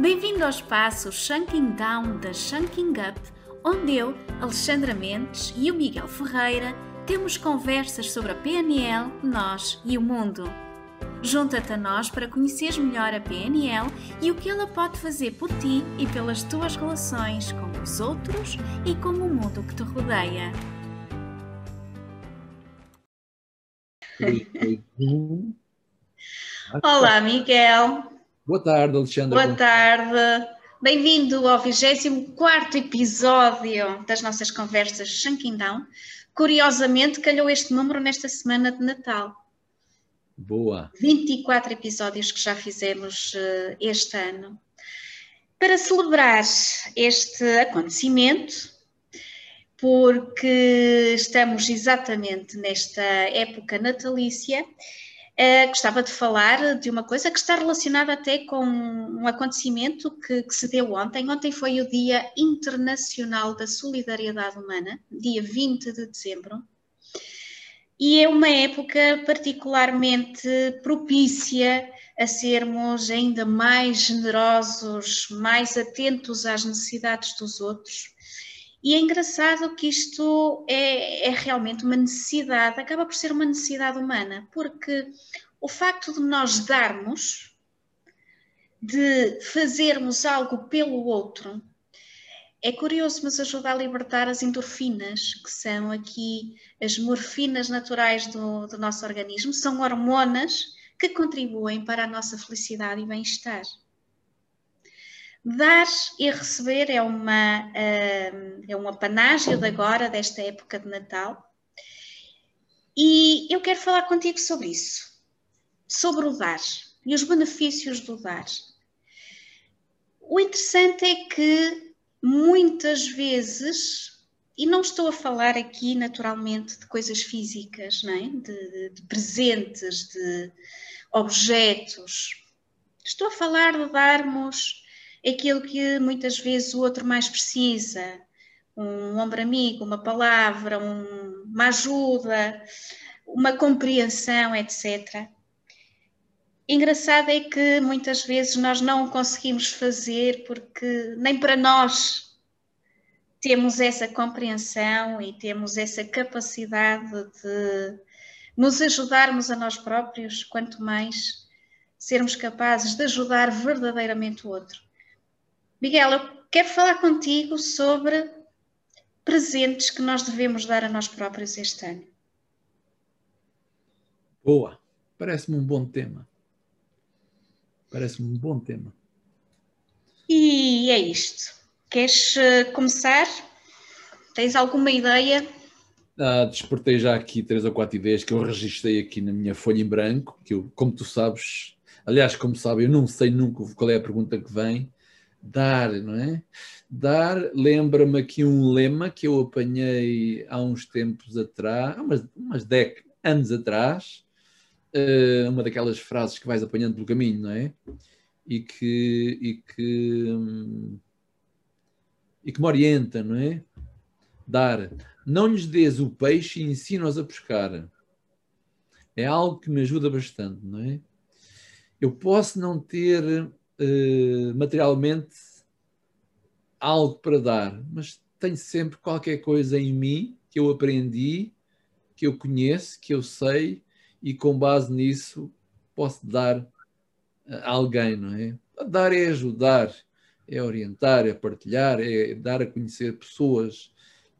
Bem-vindo ao espaço Shunking Down da Shunking Up, onde eu, Alexandra Mendes e o Miguel Ferreira temos conversas sobre a PNL, nós e o mundo. Junta-te a nós para conheceres melhor a PNL e o que ela pode fazer por ti e pelas tuas relações com os outros e com o mundo que te rodeia. Olá, Miguel. Boa tarde, Alexandre. Boa tarde. Bem-vindo ao 24 episódio das nossas conversas Shanking Down. Curiosamente, calhou este número nesta semana de Natal. Boa. 24 episódios que já fizemos uh, este ano. Para celebrar este acontecimento, porque estamos exatamente nesta época natalícia, Uh, gostava de falar de uma coisa que está relacionada até com um acontecimento que, que, se deu ontem. Ontem foi o Dia Internacional da Solidariedade Humana, dia 20 de dezembro, e é uma época particularmente propícia a sermos ainda mais generosos, mais atentos às necessidades dos outros e é engraçado que isto é, é, realmente uma necessidade, acaba por ser uma necessidade humana, porque o facto de nós darmos, de fazermos algo pelo outro, é curioso, mas ajuda a libertar as endorfinas, que são aqui as morfinas naturais do, do nosso organismo, são hormonas que contribuem para a nossa felicidade e bem-estar. Dar e receber é uma, é um apanágio de agora, desta época de Natal. E eu quero falar contigo sobre isso, sobre o dar e os benefícios do dar. O interessante é que muitas vezes, e não estou a falar aqui naturalmente de coisas físicas, não é? de, de, de presentes, de objetos, estou a falar de darmos aquilo que muitas vezes o outro mais precisa. Um ombro amigo, uma palavra, um, uma ajuda, uma compreensão, etc. Engraçado é que muitas vezes nós não conseguimos fazer porque nem para nós temos essa compreensão e temos essa capacidade de nos ajudarmos a nós próprios, quanto mais sermos capazes de ajudar verdadeiramente o outro. Miguel, eu quero falar contigo sobre presentes que nós devemos dar a nós próprios este ano. Boa, parece-me um bom tema. Parece-me um bom tema. E é isto. Queres uh, começar? Tens alguma ideia? Ah, despertei já aqui três ou quatro ideias que eu registrei aqui na minha folha em branco, que eu, como tu sabes, aliás, como sabem, eu não sei nunca qual é a pergunta que vem, dar, não é? Dar lembra-me aqui um lema que eu apanhei há uns tempos atrás, há umas, umas anos atrás, uh, uma daquelas frases que vais apanhando pelo caminho, não é? E que, e que, hum, e que me orienta, não é? Dar. Não lhes dês o peixe e ensina-os a pescar. É algo que me ajuda bastante, não é? Eu posso não ter uh, materialmente algo para dar, mas tenho sempre qualquer coisa em mim que eu aprendi, que eu conheço, que eu sei e com base nisso posso dar a alguém, não é? Dar é ajudar, é orientar, é partilhar, é dar a conhecer pessoas.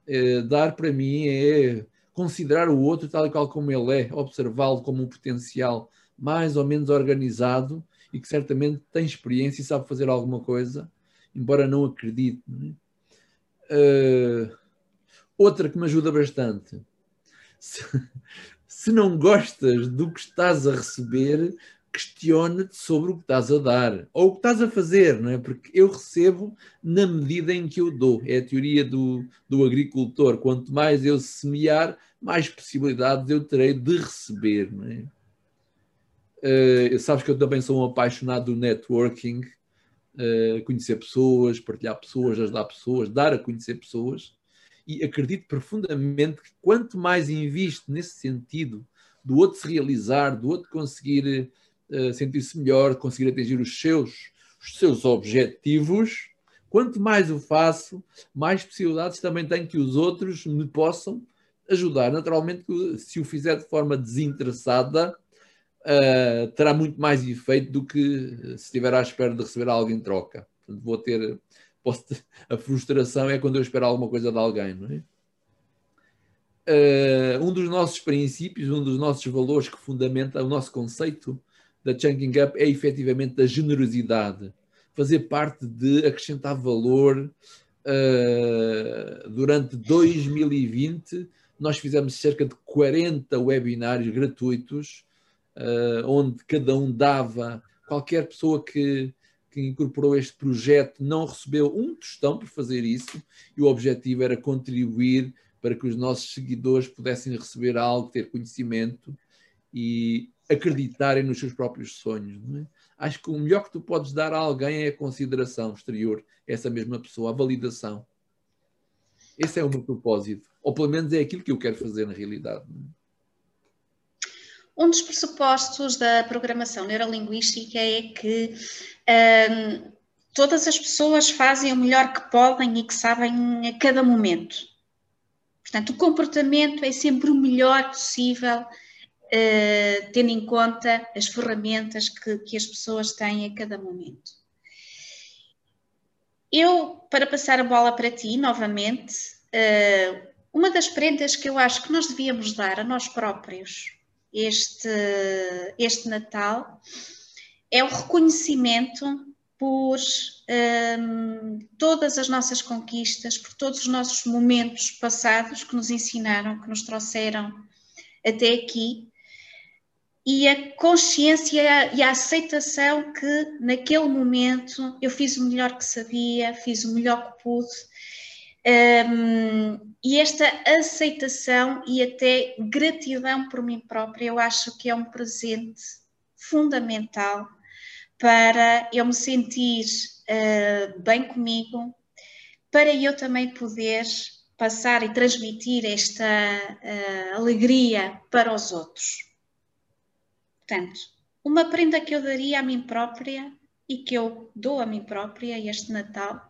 É, dar para mim é considerar o outro tal e qual como ele é, observá-lo como um potencial mais ou menos organizado e que certamente tem experiência e sabe fazer alguma coisa, embora não acredite. Não é? uh, outra que me ajuda bastante. Se, se não gostas do que estás a receber, questiona-te sobre o que estás a dar ou o que estás a fazer, não é? Porque eu recebo na medida em que eu dou. É a teoria do, do agricultor. Quanto mais eu semear, mais possibilidades eu terei de receber, não é? Uh, sabes que eu também sou um apaixonado do networking, uh, conhecer pessoas, partilhar pessoas, ajudar pessoas, dar a conhecer pessoas. E acredito profundamente que quanto mais invisto nesse sentido, do outro se realizar, do outro conseguir uh, sentir-se melhor, conseguir atingir os seus, os seus objetivos, quanto mais o faço, mais possibilidades também tenho que os outros me possam ajudar. Naturalmente, se o fizer de forma desinteressada, uh, terá muito mais efeito do que se estiver à espera de receber algo em troca. Portanto, vou ter, posso ter, a frustração é quando eu espero alguma coisa de alguém, não é? Uh, um dos nossos princípios, um dos nossos valores que fundamenta o nosso conceito da Chunking Up é efetivamente a generosidade. Fazer parte de acrescentar valor. Uh, durante 2020, nós fizemos cerca de 40 webinários gratuitos, uh, onde cada um dava, qualquer pessoa que, que incorporou este projeto não recebeu um tostão por fazer isso, e o objetivo era contribuir para que os nossos seguidores pudessem receber algo, ter conhecimento e acreditarem nos seus próprios sonhos. É? Acho que o melhor que tu podes dar a alguém é a consideração exterior, essa mesma pessoa, a validação. Esse é o meu propósito, ou pelo menos é aquilo que eu quero fazer na realidade. Um dos pressupostos da programação neurolinguística é que hum, todas as pessoas fazem o melhor que podem e que sabem a cada momento. Portanto, o comportamento é sempre o melhor possível uh, tendo em conta as ferramentas que, que as pessoas têm a cada momento. Eu, para passar a bola para ti novamente, uh, uma das prendas que eu acho que nós devíamos dar a nós próprios este, este Natal é o reconhecimento por um, todas as nossas conquistas, por todos os nossos momentos passados que nos ensinaram, que nos trouxeram até aqui e a consciência e a aceitação que naquele momento eu fiz o melhor que sabia, fiz o melhor que pude. Um, e esta aceitação e até gratidão por mim própria, eu acho que é um presente fundamental para eu me sentir uh, bem comigo, para eu também poder passar e transmitir esta uh, alegria para os outros. Portanto, uma prenda que eu daria a mim própria e que eu dou a mim própria este Natal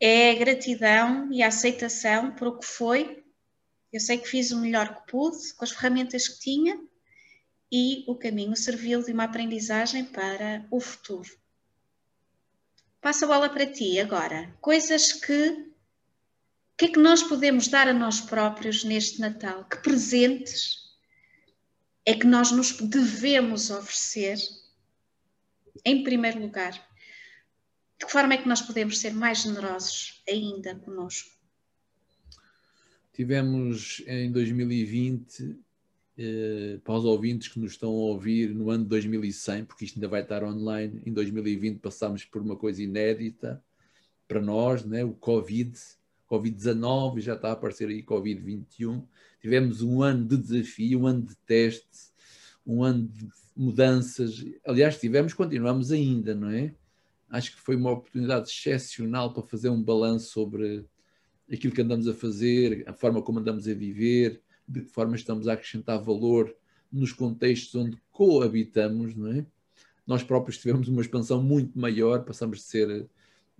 é a gratidão e a aceitação por o que foi. Eu sei que fiz o melhor que pude com as ferramentas que tinha e o caminho serviu de uma aprendizagem para o futuro. Passo a bola para ti agora. Coisas que que é que nós podemos dar a nós próprios neste Natal? Que presentes é que nós nos devemos oferecer, em primeiro lugar, de que forma é que nós podemos ser mais generosos ainda conosco? Tivemos em 2020, eh, para os ouvintes que nos estão a ouvir, no ano de 2100, porque isto ainda vai estar online, em 2020 passámos por uma coisa inédita para nós, né? o Covid, Covid-19, já está a aparecer aí Covid-21. Tivemos um ano de desafio, um ano de teste, um ano de mudanças. Aliás, tivemos, continuamos ainda, não é? Acho que foi uma oportunidade excepcional para fazer um balanço sobre aquilo que andamos a fazer, a forma como andamos a viver, de que forma estamos a acrescentar valor nos contextos onde coabitamos, não é? Nós próprios tivemos uma expansão muito maior, passamos de ser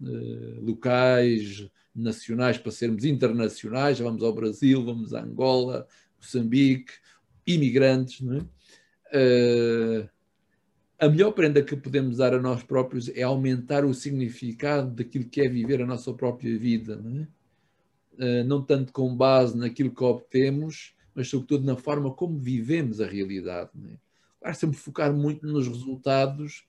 uh, locais, nacionais para sermos internacionais, vamos ao Brasil, vamos a Angola, Moçambique, imigrantes, não é? Uh, a melhor prenda que podemos dar a nós próprios é aumentar o significado daquilo que é viver a nossa própria vida, não, é? uh, não tanto com base naquilo que obtemos, mas sobretudo na forma como vivemos a realidade. É? Claro, se me focar muito nos resultados,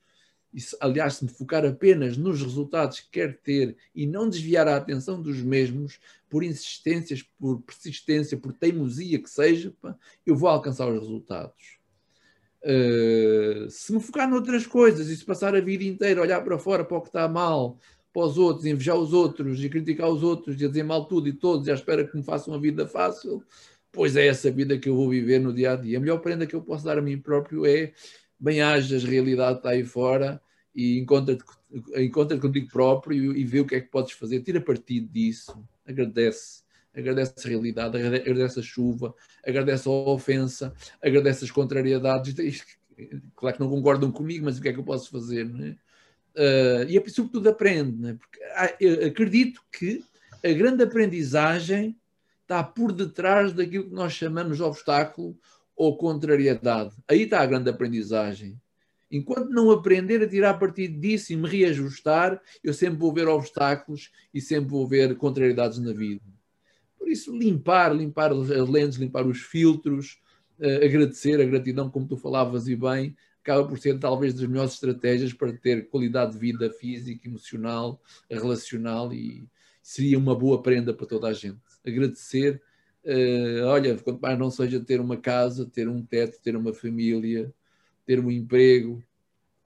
e, aliás, se me focar apenas nos resultados que quer ter e não desviar a atenção dos mesmos por insistências, por persistência, por teimosia que seja, eu vou alcançar os resultados. Uh, se me focar noutras coisas e se passar a vida inteira a olhar para fora para o que está mal, para os outros, invejar os outros e criticar os outros e dizer mal tudo e todos e à espera que me façam uma vida fácil, pois é essa vida que eu vou viver no dia a dia. A melhor prenda que eu posso dar a mim próprio é bem hajas, a realidade está aí fora e encontra-te encontra contigo próprio e vê o que é que podes fazer, tira partido disso, agradece, agradece a realidade, agradece a chuva, agradece a ofensa, agradece as contrariedades. Claro que não concordam comigo, mas o que é que eu posso fazer? Não é? uh, e é sobretudo aprende, né? porque eu acredito que a grande aprendizagem está por detrás daquilo que nós chamamos de obstáculo ou contrariedade. Aí está a grande aprendizagem. Enquanto não aprender a tirar partido disso e me reajustar, eu sempre vou ver obstáculos e sempre vou ver contrariedades na vida. Por isso, limpar, limpar as lentes, limpar os filtros, uh, agradecer, a gratidão, como tu falavas e bem, acaba por ser talvez das melhores estratégias para ter qualidade de vida física, emocional, relacional e seria uma boa prenda para toda a gente. Agradecer, uh, olha, quanto mais não seja ter uma casa, ter um teto, ter uma família, ter um emprego,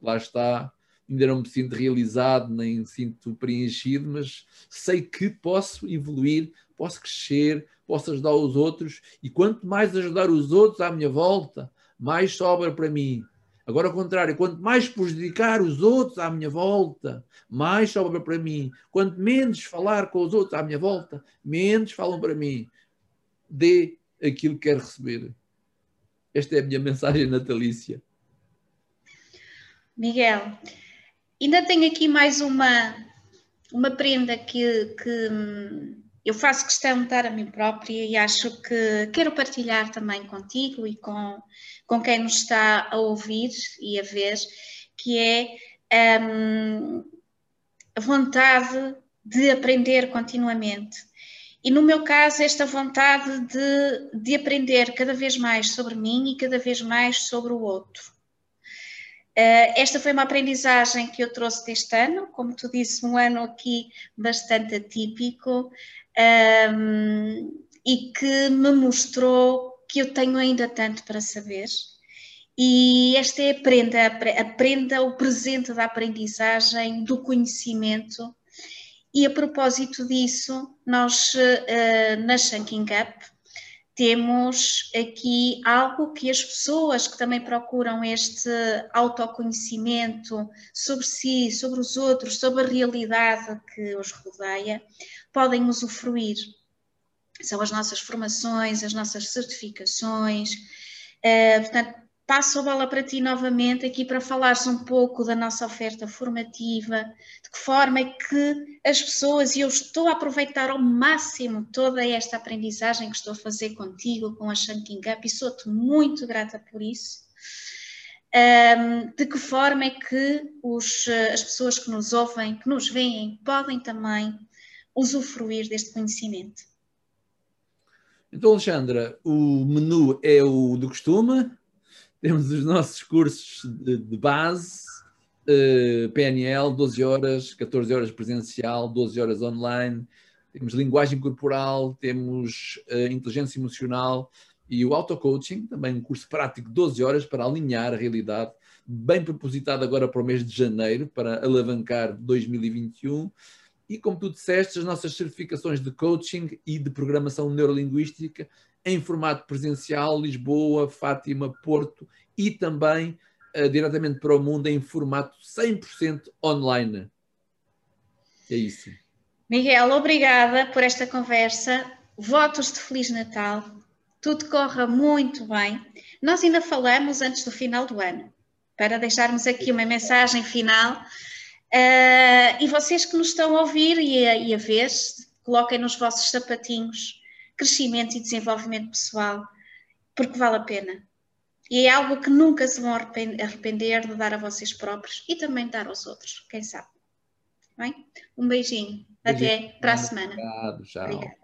lá está. Ainda não me sinto realizado, nem me sinto preenchido, mas sei que posso evoluir, posso crescer, posso ajudar os outros, e quanto mais ajudar os outros à minha volta, mais sobra para mim. Agora, ao contrário, quanto mais prejudicar os outros à minha volta, mais sobra para mim. Quanto menos falar com os outros à minha volta, menos falam para mim. Dê aquilo que quer receber. Esta é a minha mensagem natalícia. Miguel, ainda tenho aqui mais uma, uma prenda que, que eu faço questão de dar a mim própria e acho que quero partilhar também contigo e com, com quem nos está a ouvir e a ver, que é um, a vontade de aprender continuamente. E no meu caso, esta vontade de, de aprender cada vez mais sobre mim e cada vez mais sobre o outro. Uh, esta foi uma aprendizagem que eu trouxe deste ano, como tu disse, um ano aqui bastante atípico um, e que me mostrou que eu tenho ainda tanto para saber. E esta é a prenda, a prenda, o presente da aprendizagem, do conhecimento. E a propósito disso, nós uh, na Shanking Up temos aqui algo que as pessoas que também procuram este autoconhecimento sobre si, sobre os outros, sobre a realidade que os rodeia, podem usufruir. São as nossas formações, as nossas certificações. Uh, portanto, passo a bola para ti novamente aqui para falares um pouco da nossa oferta formativa, de que forma é que as pessoas, e eu estou a aproveitar ao máximo toda esta aprendizagem que estou a fazer contigo, com a Shanking Up, e sou-te muito grata por isso. De que forma é que os, as pessoas que nos ouvem, que nos veem, podem também usufruir deste conhecimento? Então, Alexandra, o menu é o do costume, temos os nossos cursos de, de base, uh, PNL, 12 horas, 14 horas presencial, 12 horas online, temos linguagem corporal, temos uh, inteligência emocional e o auto-coaching, também um curso prático de 12 horas para alinhar a realidade, bem propositado agora para o mês de janeiro, para alavancar 2021. E como tu disseste, as nossas certificações de coaching e de programação neurolinguística em formato presencial, Lisboa, Fátima, Porto e também uh, diretamente para o mundo em formato 100% online. É isso. Miguel, obrigada por esta conversa. Votos de Feliz Natal. Tudo corra muito bem. Nós ainda falamos antes do final do ano, para deixarmos aqui uma mensagem final. Uh, e vocês que nos estão a ouvir e a, e a ver, coloquem nos vossos sapatinhos crescimento e desenvolvimento pessoal, porque vale a pena. E é algo que nunca se vão arrepender de dar a vocês próprios e também dar aos outros, quem sabe. Bem? Um beijinho. beijinho. Até para a semana. Obrigado, tchau. Obrigada.